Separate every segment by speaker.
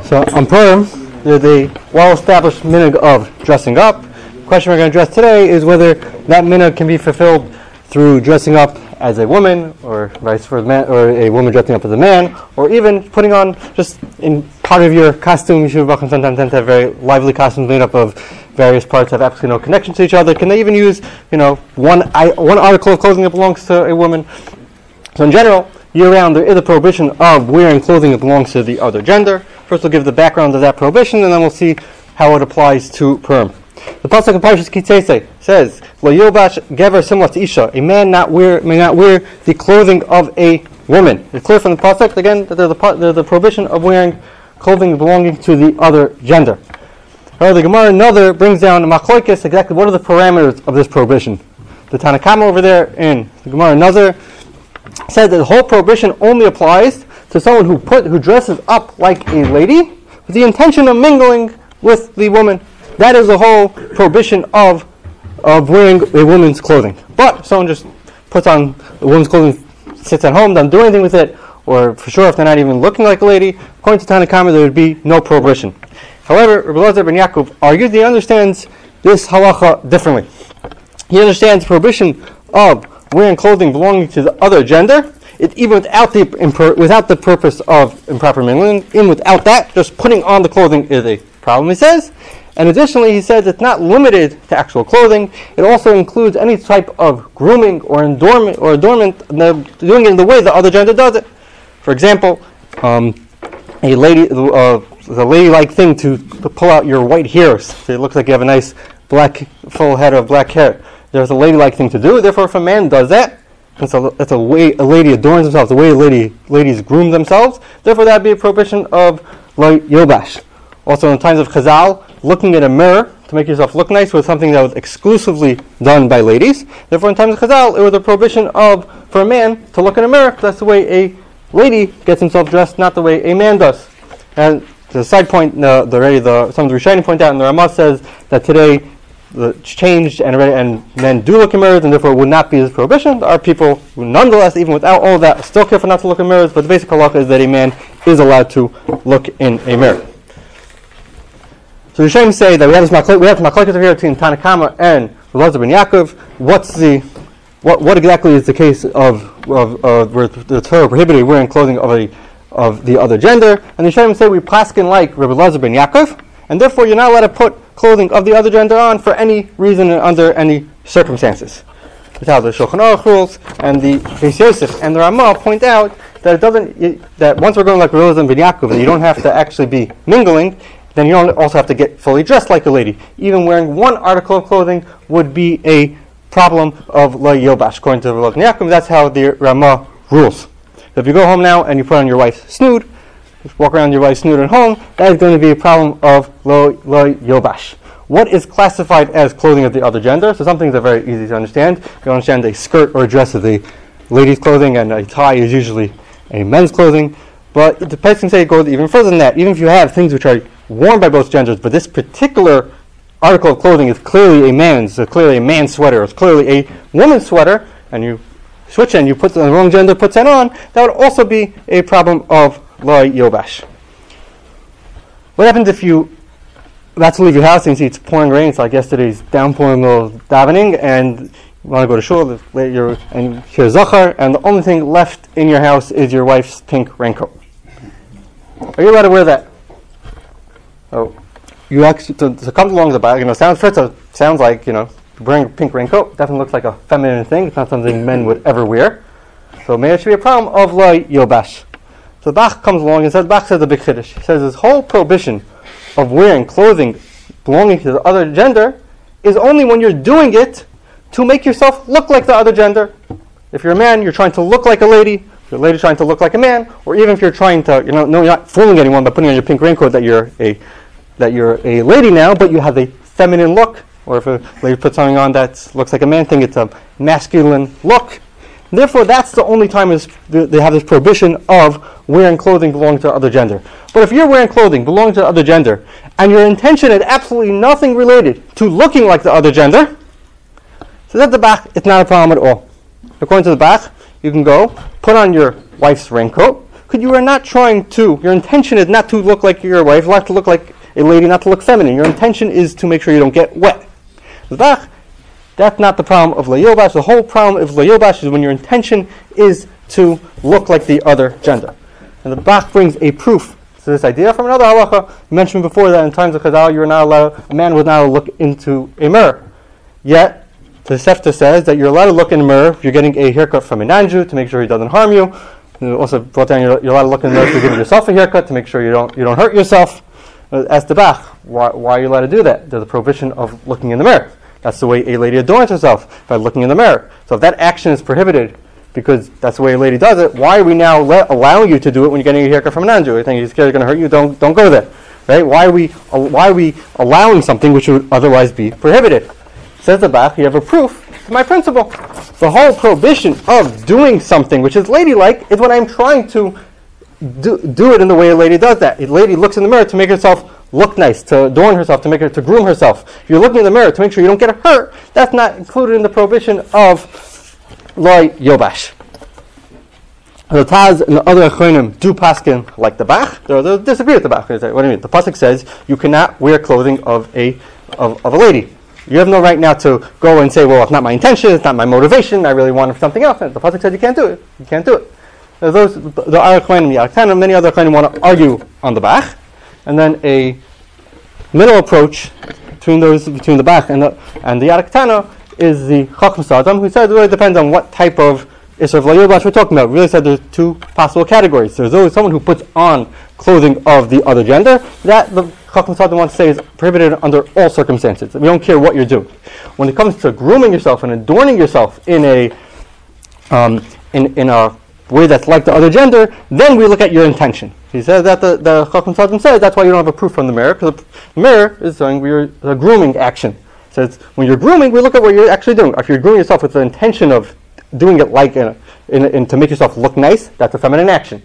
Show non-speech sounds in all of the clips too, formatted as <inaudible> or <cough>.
Speaker 1: So on Purim, there's a well-established minhag of dressing up. The question we're going to address today is whether that minhag can be fulfilled through dressing up as a woman, or vice versa, man, or a woman dressing up as a man, or even putting on just in part of your costume. Yeshiva sometimes tend to have very lively costumes made up of various parts that have absolutely no connection to each other. Can they even use, you know, one I, one article of clothing that belongs to a woman? So in general, year-round there is a prohibition of wearing clothing that belongs to the other gender. First, we'll give the background of that prohibition, and then we'll see how it applies to Purim. The pasuk in Parshas Kitese says, "Lo yobash gever similar to isha." A man not wear may not wear the clothing of a woman. It's clear from the pasuk again that there's a, there's a prohibition of wearing clothing belonging to the other gender. However, the Gemara another brings down machlokes exactly what are the parameters of this prohibition. The Tanna Kamma over there in the Gemara another said that the whole prohibition only applies to someone who put who dresses up like a lady with the intention of mingling with the woman. That is the whole prohibition of of wearing a woman's clothing. But someone just puts on a woman's clothing, sits at home, doesn't do anything with it, or for sure if they're not even looking like a lady, according to Tanna Kamma, there would be no prohibition. However, Rabbi Elazar ben Yaakov argues he understands this halacha differently. He understands prohibition of wearing clothing belonging to the other gender, it, even without the without the purpose of improper mingling, even without that, just putting on the clothing is a problem. He says, and additionally, he says it's not limited to actual clothing. It also includes any type of grooming or adornment, or adornment, doing it in the way the other gender does it. For example, um, a lady, uh, the ladylike thing to, to pull out your white hairs. So it looks like you have a nice black, full head of black hair. There's a ladylike thing to do. Therefore, if a man does that, that's a, that's a way a lady adorns themselves, the way a lady, ladies groom themselves. Therefore, that would be a prohibition of light yobash. Also, in times of chazal, looking in a mirror to make yourself look nice was something that was exclusively done by ladies. Therefore, in times of chazal, it was a prohibition of for a man to look in a mirror. That's the way a lady gets himself dressed, not the way a man does. And the side point, the, the, the some of the Rishonim point out, and the Ramah says that today the changed and, and men do look in mirrors, and therefore would not be this prohibition. There are people who, nonetheless, even without all that, still careful not to look in mirrors. But the basic halacha is that a man is allowed to look in a mirror. So the Rishonim say that we have this we have machlokes here between Tanna Kamma and Elazar ben Yaakov. What's the what, what exactly is the case of, of, of where the Torah prohibited wearing clothing of a of the other gender? And the Rishonim say we paskin like Rabbi Elazar ben Yaakov, and therefore you're not allowed to put clothing of the other gender on for any reason and under any circumstances. That's how the Shulchan Aruch rules, and the Yosef and the Ramah point out that it doesn't that once we're going like Elazar ben Yaakov, that you don't have to actually be mingling then you don't also have to get fully dressed like a lady. Even wearing one article of clothing would be a problem of la yobash. According to Rav Yaakov, that's how the Ramah rules. So if you go home now and you put on your wife's snood, walk around your wife's snood at home, that is going to be a problem of lo, lo yobash. What is classified as clothing of the other gender? So some things are very easy to understand. You understand a skirt or a dress is a lady's clothing and a tie is usually a men's clothing. But the person can say it goes even further than that. Even if you have things which are worn by both genders, but this particular article of clothing is clearly a man's, it's clearly a man's sweater, it's clearly a woman's sweater, and you switch and you put the wrong gender puts that on, that would also be a problem of loy yobash. What happens if you about to leave your house and you see it's pouring rain? It's like yesterday's downpouring of davening, and you want to go to shul, and you hear zachar, and the only thing left in your house is your wife's pink raincoat. Are you allowed to wear that? Oh, you actually to, to come along the back, you know, sounds first sounds like you know wearing a pink raincoat definitely looks like a feminine thing. It's not something men would ever wear. So maybe it should be a problem of loy yobash. So Bach comes along and says, Bach says a big chiddush. He says this whole prohibition of wearing clothing belonging to the other gender is only when you're doing it to make yourself look like the other gender. If you're a man, you're trying to look like a lady. If you're a lady trying to look like a man, or even if you're trying to, you know, no, you're not fooling anyone by putting on your pink raincoat that you're a that you're a lady now, but you have a feminine look, or if a lady puts something on that looks like a man thing, it's a masculine look. Therefore, that's the only time is they have this prohibition of wearing clothing belonging to the other gender. But if you're wearing clothing belonging to the other gender, and your intention is absolutely nothing related to looking like the other gender, so that's the Bach, it's not a problem at all. According to the Bach, you can go, put on your wife's raincoat, because you are not trying to, your intention is not to look like your wife, not to look like a lady, not to look feminine. Your intention is to make sure you don't get wet. That's not the problem of layobash. The whole problem of layobash is when your intention is to look like the other gender. And the Bach brings a proof to this idea from another halacha. mentioned before that in times of Chazal, you're not allowed, a man was not allowed to look into a mirror. Yet, the Tosefta says that you're allowed to look in a mirror if you're getting a haircut from a nanju to make sure he doesn't harm you. And also brought down you're, you're allowed to look in the mirror if you're giving yourself a haircut to make sure you don't you don't hurt yourself. As the Bach, why, why are you allowed to do that? There's a prohibition of looking in the mirror. That's the way a lady adorns herself by looking in the mirror. So if that action is prohibited because that's the way a lady does it, why are we now allowing you to do it when you're getting a haircut from an nanju? You think scared it's going to hurt you? Don't don't go there, right? Why are we uh, why are we allowing something which would otherwise be prohibited? Says the Bach, you have a proof to my principle. The whole prohibition of doing something which is ladylike is when I'm trying to do, do it in the way a lady does that. A lady looks in the mirror to make herself look nice, to adorn herself, to make her to groom herself. If you're looking in the mirror to make sure you don't get hurt, that's not included in the prohibition of loy yobash. The Taz and the other Achronim do paskin like the Bach. They disagree with the Bach. What do you mean? The pasuk says you cannot wear clothing of a of, of a lady. You have no right now to go and say, well, it's not my intention, it's not my motivation, I really want something else. And the Pasuk says you can't do it. You can't do it. Those, the Acharonim, the Acharonim, many other Acharonim want to argue on the Bach. And then a middle approach between those, between the Bach and the, and the Araktana is the Chochmas Adam, who says it really depends on what type of issur of we're talking about. Really said there's two possible categories. There's always someone who puts on clothing of the other gender. That the Chochmas Adam wants to say is prohibited under all circumstances. We don't care what you're doing. When it comes to grooming yourself and adorning yourself in a um, in, in a way that's like the other gender, then we look at your intention. He says that the, the Chochmas Adam says that's why you don't have a proof from the mirror, because the mirror is saying we're a grooming action. So it's, when you're grooming, we look at what you're actually doing. If you're grooming yourself with the intention of doing it like in, a, in, in to make yourself look nice, that's a feminine action.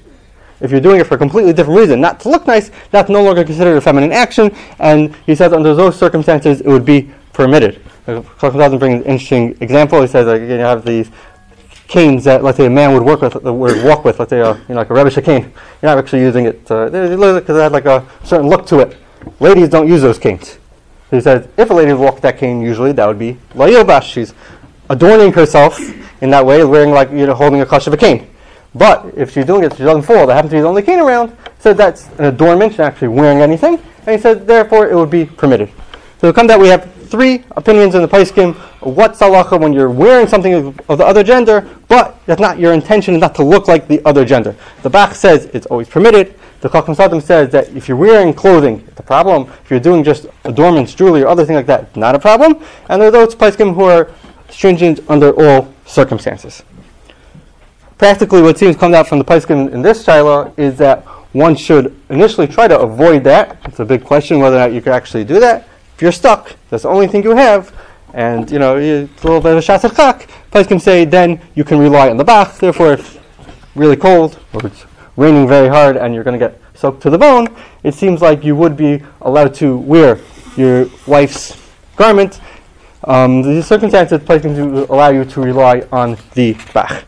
Speaker 1: If you're doing it for a completely different reason, not to look nice, that's no longer considered a feminine action. And he says under those circumstances, it would be permitted. Uh, Chacham doesn't bring an interesting example. He says like, you have these canes that, let's say, a man would work with, uh, would walk with, let's say, a, you know, like a Rebbe cane. You're not actually using it because it had like a certain look to it. Ladies don't use those canes. He says if a lady walked that cane, usually that would be layobash. She's adorning herself in that way, wearing like you know, holding a clutch of a cane. But if she's doing it, she doesn't fall. That happens to be the only cane around. So that's an adornment. She's not actually wearing anything. And he said, therefore, it would be permitted. So come that we have three opinions in the Paiskim. What's halacha when you're wearing something of, the other gender, but that's not your intention is not to look like the other gender. The Bach says it's always permitted. The Chochmas Adam says that if you're wearing clothing, it's a problem. If you're doing just adornments, jewelry, or other thing like that, not a problem. And there are those Paiskim who are stringent under all circumstances practically what seems come out from the Paiskin in this Shiloh is that one should initially try to avoid that. It's a big question whether or not you can actually do that. If you're stuck, that's the only thing you have, and you know it's a little bit of a sha'as hadchak. Paiskin say then you can rely on the Bach. Therefore, if really cold or it's raining very hard and you're going to get soaked to the bone, it seems like you would be allowed to wear your wife's garment. Um, the circumstances Paiskin allow you to rely on the Bach.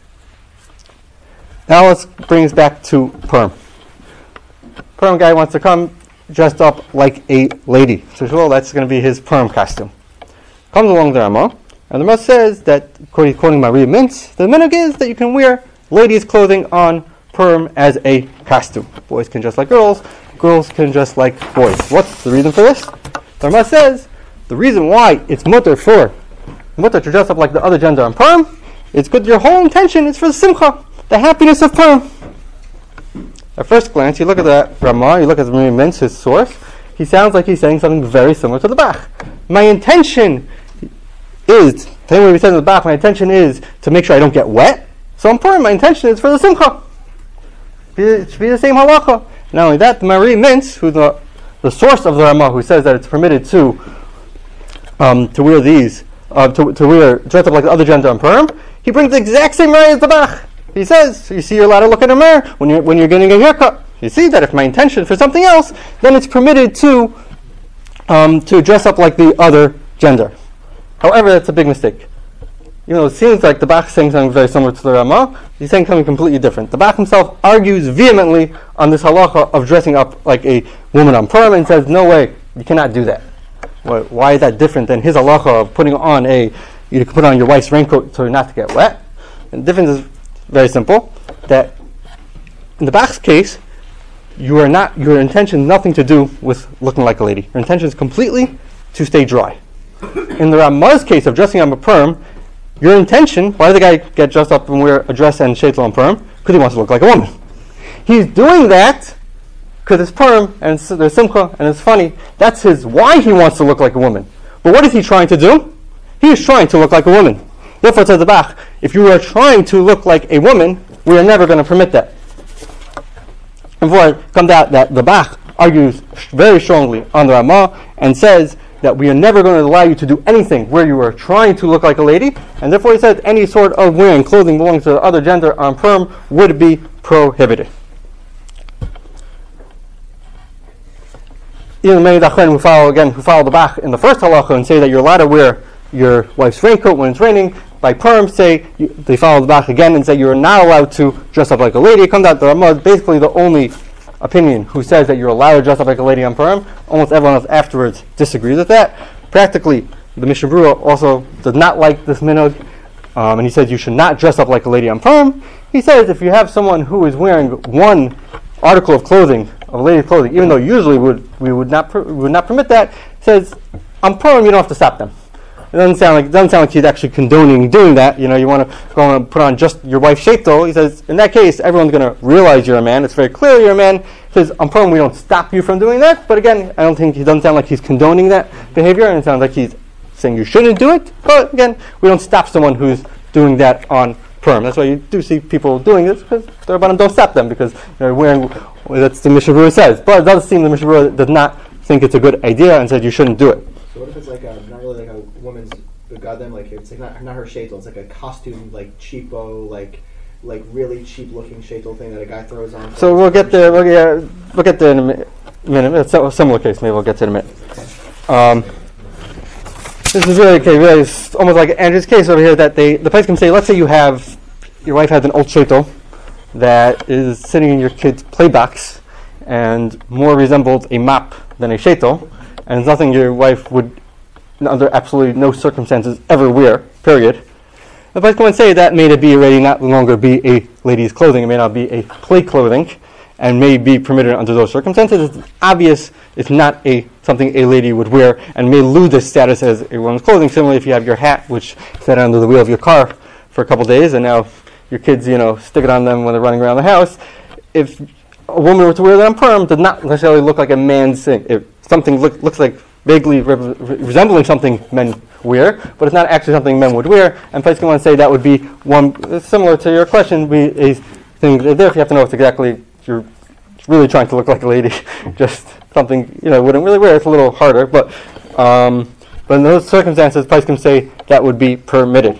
Speaker 1: Now let's bring us back to Purim. Purim guy wants to come dressed up like a lady. So well, that's going to be his Purim costume. Comes along the Rama, and the Rama says that, quoting Mahari Mintz, the minhag is that you can wear ladies' clothing on Purim as a costume. Boys can dress like girls, girls can dress like boys. What's the reason for this? The Rama says the reason why it's mutter for mutter to dress up like the other gender on Purim, it's good your whole intention is for the simcha the happiness of Purim. At first glance, you look at that Ramah, you look at the Mintz, his source, he sounds like he's saying something very similar to the Bach. My intention is, same way we said in the Bach, my intention is to make sure I don't get wet. So in Purim, my intention is for the Simcha. It should be the same halacha. Not only that, the Mahari Mintz, who's the, the source of the Ramah, who says that it's permitted to um, to wear these, uh, to, to wear dress up like the other gender on Purim, he brings the exact same right as the Bach. He says, you see, you're allowed to look in a mirror when you're, when you're getting a haircut. You see that if my intention for something else, then it's permitted to, um, to dress up like the other gender. However, that's a big mistake. even though it seems like the Bach is saying something very similar to the Rama, he's saying something completely different. The Bach himself argues vehemently on this halacha of dressing up like a woman on Purim and says, no way, you cannot do that. Why is that different than his halacha of putting on a, you put on your wife's raincoat so not to get wet? And the difference is very simple, that in the Bach's case, you are not, your intention nothing to do with looking like a lady. Your intention is completely to stay dry. In the Rama's case of dressing up a Purim, your intention, why did the guy get dressed up and wear a dress and shaitel Purim? Because he wants to look like a woman. He's doing that because it's Purim and it's, there's simcha and it's funny. That's his why he wants to look like a woman. But what is he trying to do? He is trying to look like a woman. Therefore, to the Bach, if you are trying to look like a woman, we are never going to permit that. And for it comes out that the Bach argues very strongly on the Ramah and says that we are never going to allow you to do anything where you are trying to look like a lady, and therefore he says any sort of wearing clothing belonging to the other gender on Purim would be prohibited. Even many dachrim who follow again who follow the Bach in the first halacha and say that you're allowed to wear your wife's raincoat when it's raining. By Purim, say you, they follow the Bach again and say you're not allowed to dress up like a lady. It comes out the Ramah is basically the only opinion who says that you're allowed to dress up like a lady on Purim. Almost everyone else afterwards disagrees with that. Practically, the Mishnah Berurah also does not like this minhag, um, and he says you should not dress up like a lady on Purim. He says if you have someone who is wearing one article of clothing, of lady's clothing, even though usually would, we would not, we would not permit that, says on perm you don't have to stop them. It doesn't sound like doesn't sound like he's actually condoning doing that. You know, you want to go and put on just your wife's shaitel. He says, in that case, everyone's going to realize you're a man. It's very clear you're a man. He says, Purim, we don't stop you from doing that. But again, I don't think he doesn't sound like he's condoning that behavior, and it sounds like he's saying you shouldn't do it. But again, we don't stop someone who's doing that on Purim. That's why you do see people doing this because the Rabbanim don't stop them because they're wearing. That's the Mishnah Berurah says. But it does seem the Mishnah Berurah does not think it's a good idea and says you shouldn't do it.
Speaker 2: So what if it's like a, not really like a woman's goddamn like it's like not, not her shaitel, it's like a costume like cheapo like like really cheap looking shaitel thing that a guy throws on.
Speaker 1: So we'll get there. We'll get, we'll get there in a mi- minute. It's a similar case. Maybe we'll get to it in a minute. Um, this is really okay. Really, it's almost like Andrew's case over here. That they the place can say, let's say you have your wife has an old shaitel that is sitting in your kid's play box and more resembles a mop than a shaitel, and it's nothing your wife would under absolutely no circumstances ever wear, period. If I come and say that may it be already not longer be a lady's clothing, it may not be a play clothing, and may be permitted under those circumstances, it's obvious it's not a something a lady would wear and may lose its status as a woman's clothing. Similarly, if you have your hat, which sat under the wheel of your car for a couple days, and now your kids, you know, stick it on them when they're running around the house, if a woman were to wear that on Purim, does not necessarily look like a man's thing. If something look, looks like vaguely re- re- resembling something men wear, but it's not actually something men would wear. And Place want to say that would be one similar to your question. Be a thing there. You have to know it's exactly you're really trying to look like a lady, <laughs> just something you know wouldn't really wear. It's a little harder, but um, but in those circumstances, can say that would be permitted.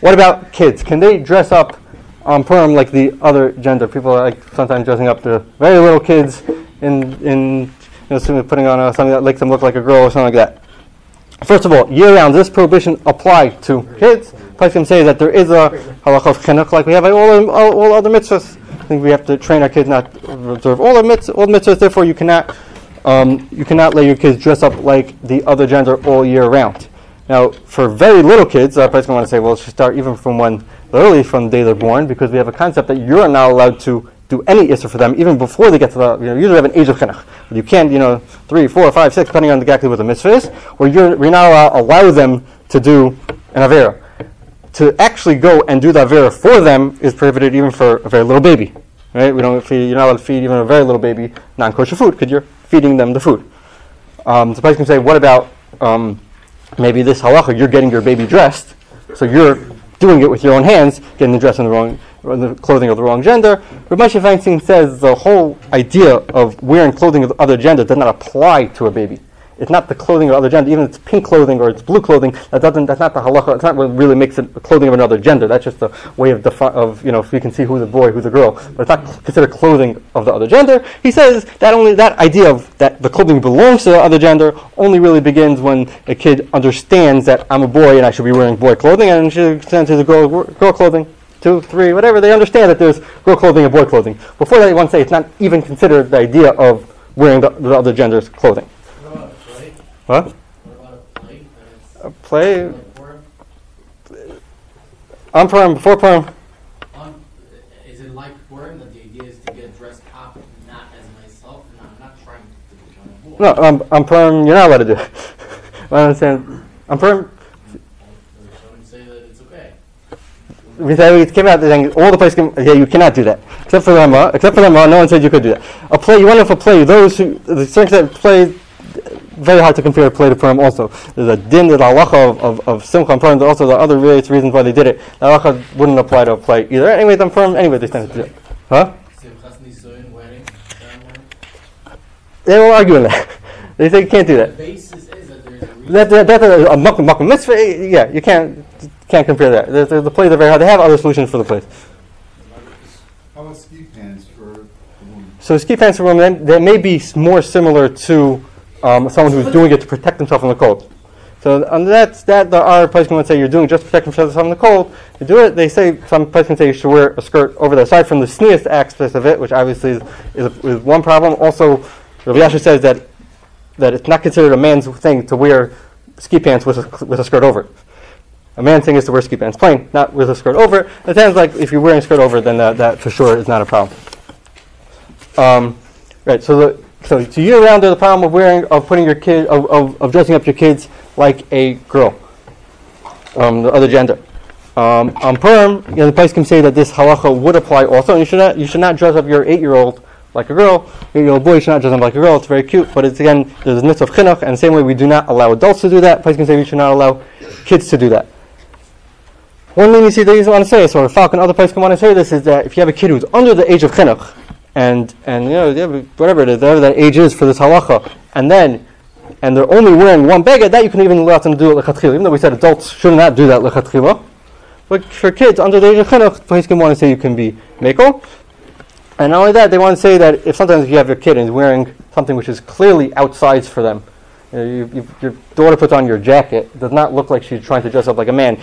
Speaker 1: What about kids? Can they dress up on Purim like the other gender? People are like sometimes dressing up the very little kids in in you know, putting on a, something that makes them look like a girl or something like that. First of all, year round, this prohibition apply to kids? Can say that there is a halacha of chinuch like we have all, all, all other mitzvahs. I think we have to train our kids not to observe all the mitzvahs, all mitzvahs. Therefore, you cannot um, you cannot let your kids dress up like the other gender all year round. Now, for very little kids, I probably want to say, well, it should start even from when early from the day they're born, because we have a concept that you're not allowed to do any issur for them even before they get to the, you know, usually have an age of chinuch. You can't, you know, three, four, five, six, depending on exactly what the mitzvah is, where you're, you're not allowed allow them to do an avera. To actually go and do the avera for them is prohibited even for a very little baby. Right? We don't feed, you're not allowed to feed even a very little baby non-kosher food because you're feeding them the food. Um, so, can say, what about um, maybe this halacha? You're getting your baby dressed, so you're doing it with your own hands, getting the dress in the wrong the clothing of the wrong gender. Rav Moshe Feinstein says the whole idea of wearing clothing of the other gender does not apply to a baby. it's not the clothing of other gender. Even if it's pink clothing or it's blue clothing, that doesn't. That's not the halacha. It's not what really makes it clothing of another gender. That's just a way of defi- of you know if we can see who's a boy, who's a girl. But it's not considered clothing of the other gender. He says that only that idea of that the clothing belongs to the other gender only really begins when a kid understands that I'm a boy and I should be wearing boy clothing, and she understands there's a girl girl clothing. Two, three, whatever. They understand that there's girl clothing and boy clothing. Before that, they want to say it's not even considered the idea of wearing the, the other gender's clothing.
Speaker 3: What about a play?
Speaker 1: What?
Speaker 3: What play?
Speaker 1: A play.
Speaker 3: like?
Speaker 1: I'm Purim, before Purim.
Speaker 3: Um, is it like Purim that the idea is to get dressed up not as myself? And I'm not trying to become a boy.
Speaker 1: No, I'm, I'm Purim. You're not allowed to do it. <laughs> I understand. I'm Purim.
Speaker 3: Someone say that it's okay.
Speaker 1: We said it came out saying all the places can. Yeah, you cannot do that. Except for the Rama. Except for the Rama, no one said you could do that. A play. You know if a play. Those who the certain that play. Very hard to compare a play to Purim. Also, there's a din, there's a halacha of, of, of simcha and. There's also the other various reasons why they did it. The halacha wouldn't apply to a play either. Anyway, I'm Purim. Anyway, they tend to do it. Huh?
Speaker 3: Simchas Nisuin wedding ceremony.
Speaker 1: They were arguing that. <laughs> They say you can't do
Speaker 3: The
Speaker 1: that.
Speaker 3: basis is that there's a.
Speaker 1: That, that, that's a, a makom makom mitzvah. Yeah, you can't can't compare that. The, the, the plays are very hard. They have other solutions for the plays.
Speaker 4: How about ski pants for the woman?
Speaker 1: So ski pants for women, that may be more similar to um, someone who's doing it to protect themselves from the cold. So on that, that there are places would say you're doing it just to protect themselves from the cold. You do it. They say some places say you should wear a skirt over that. Aside from the tznius aspect of it, which obviously is, is, a, is one problem. Also, Rabbi Yasha says that that it's not considered a man's thing to wear ski pants with a, with a skirt over it. A man's thing is to wear ski pants plain, not with a skirt over it. It sounds like if you're wearing a skirt over it, then that, that for sure is not a problem. Um, right. So the so to year round, there's the problem of wearing of putting your kid of, of, of dressing up your kids like a girl, um, the other gender. Um, on Purim, you know, the say that this halacha would apply also, and you should not you should not dress up your eight year old like a girl. Year old boy should not dress up like a girl. It's very cute, but it's again there's a mitzvah of chinuch, and the same way we do not allow adults to do that. Can say we should not allow kids to do that. One thing you see leniency you want to say, so a Falcon, other places can want to say this is that if you have a kid who's under the age of chinuch, and and you know whatever it is, whatever that age is for this halacha, and then and they're only wearing one beged, that you can even let them do it lechatchila. Even though we said adults should not do that lechatchila, but for kids under the age of chinuch, place can want to say you can be meikel. And not only that, they want to say that if sometimes if you have your kid and wearing something which is clearly outsides for them, you know, you, you, your daughter puts on your jacket, does not look like she's trying to dress up like a man.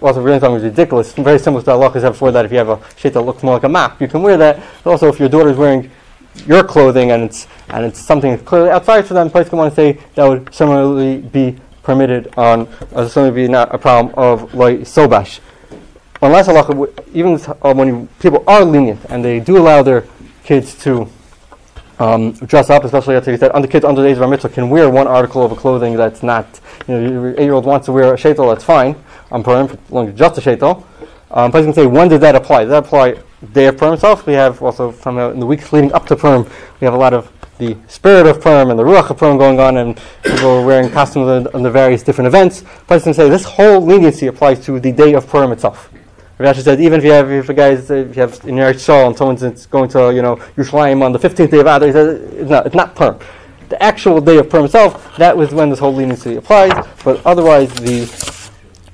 Speaker 1: Also really something ridiculous. Very similar to the Allah said before that if you have a shit that looks more like a map, you can wear that. But also if your daughter is wearing your clothing and it's and it's something that's clearly outside for them, place can want to say that would similarly be permitted on uh, similarly be not a problem of like sobash. Unless w- even uh, when you, people are lenient and they do allow their kids to um, dress up, especially after you said under kids under the age of bar mitzvah can wear one article of clothing that's not, you know, your eight-year-old wants to wear a shaitel, that's fine. On Purim, just a shaitel. Um, place can say when did that apply? Does that apply day of Purim itself? We have also somehow in the weeks leading up to Purim, we have a lot of the spirit of Purim and the ruach of Purim going on, and people wearing costumes on, the various different events. Place can say this whole leniency applies to the day of Purim itself. Rav Yasha said even if you have if a guy's if you have in your Yisrael and someone's going to you know Yerushalayim on the 15th day of Adar, he says it's not it's not Purim. The actual day of Purim itself, that was when this whole leniency applies. But otherwise, the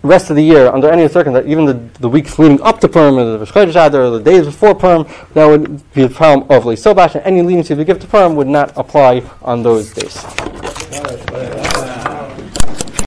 Speaker 1: rest of the year, under any circumstance, even the, the weeks leading up to Purim, or the Rosh or the days before Purim, that would be a problem of Leisobash, and any leniency we give to Purim would not apply on those days.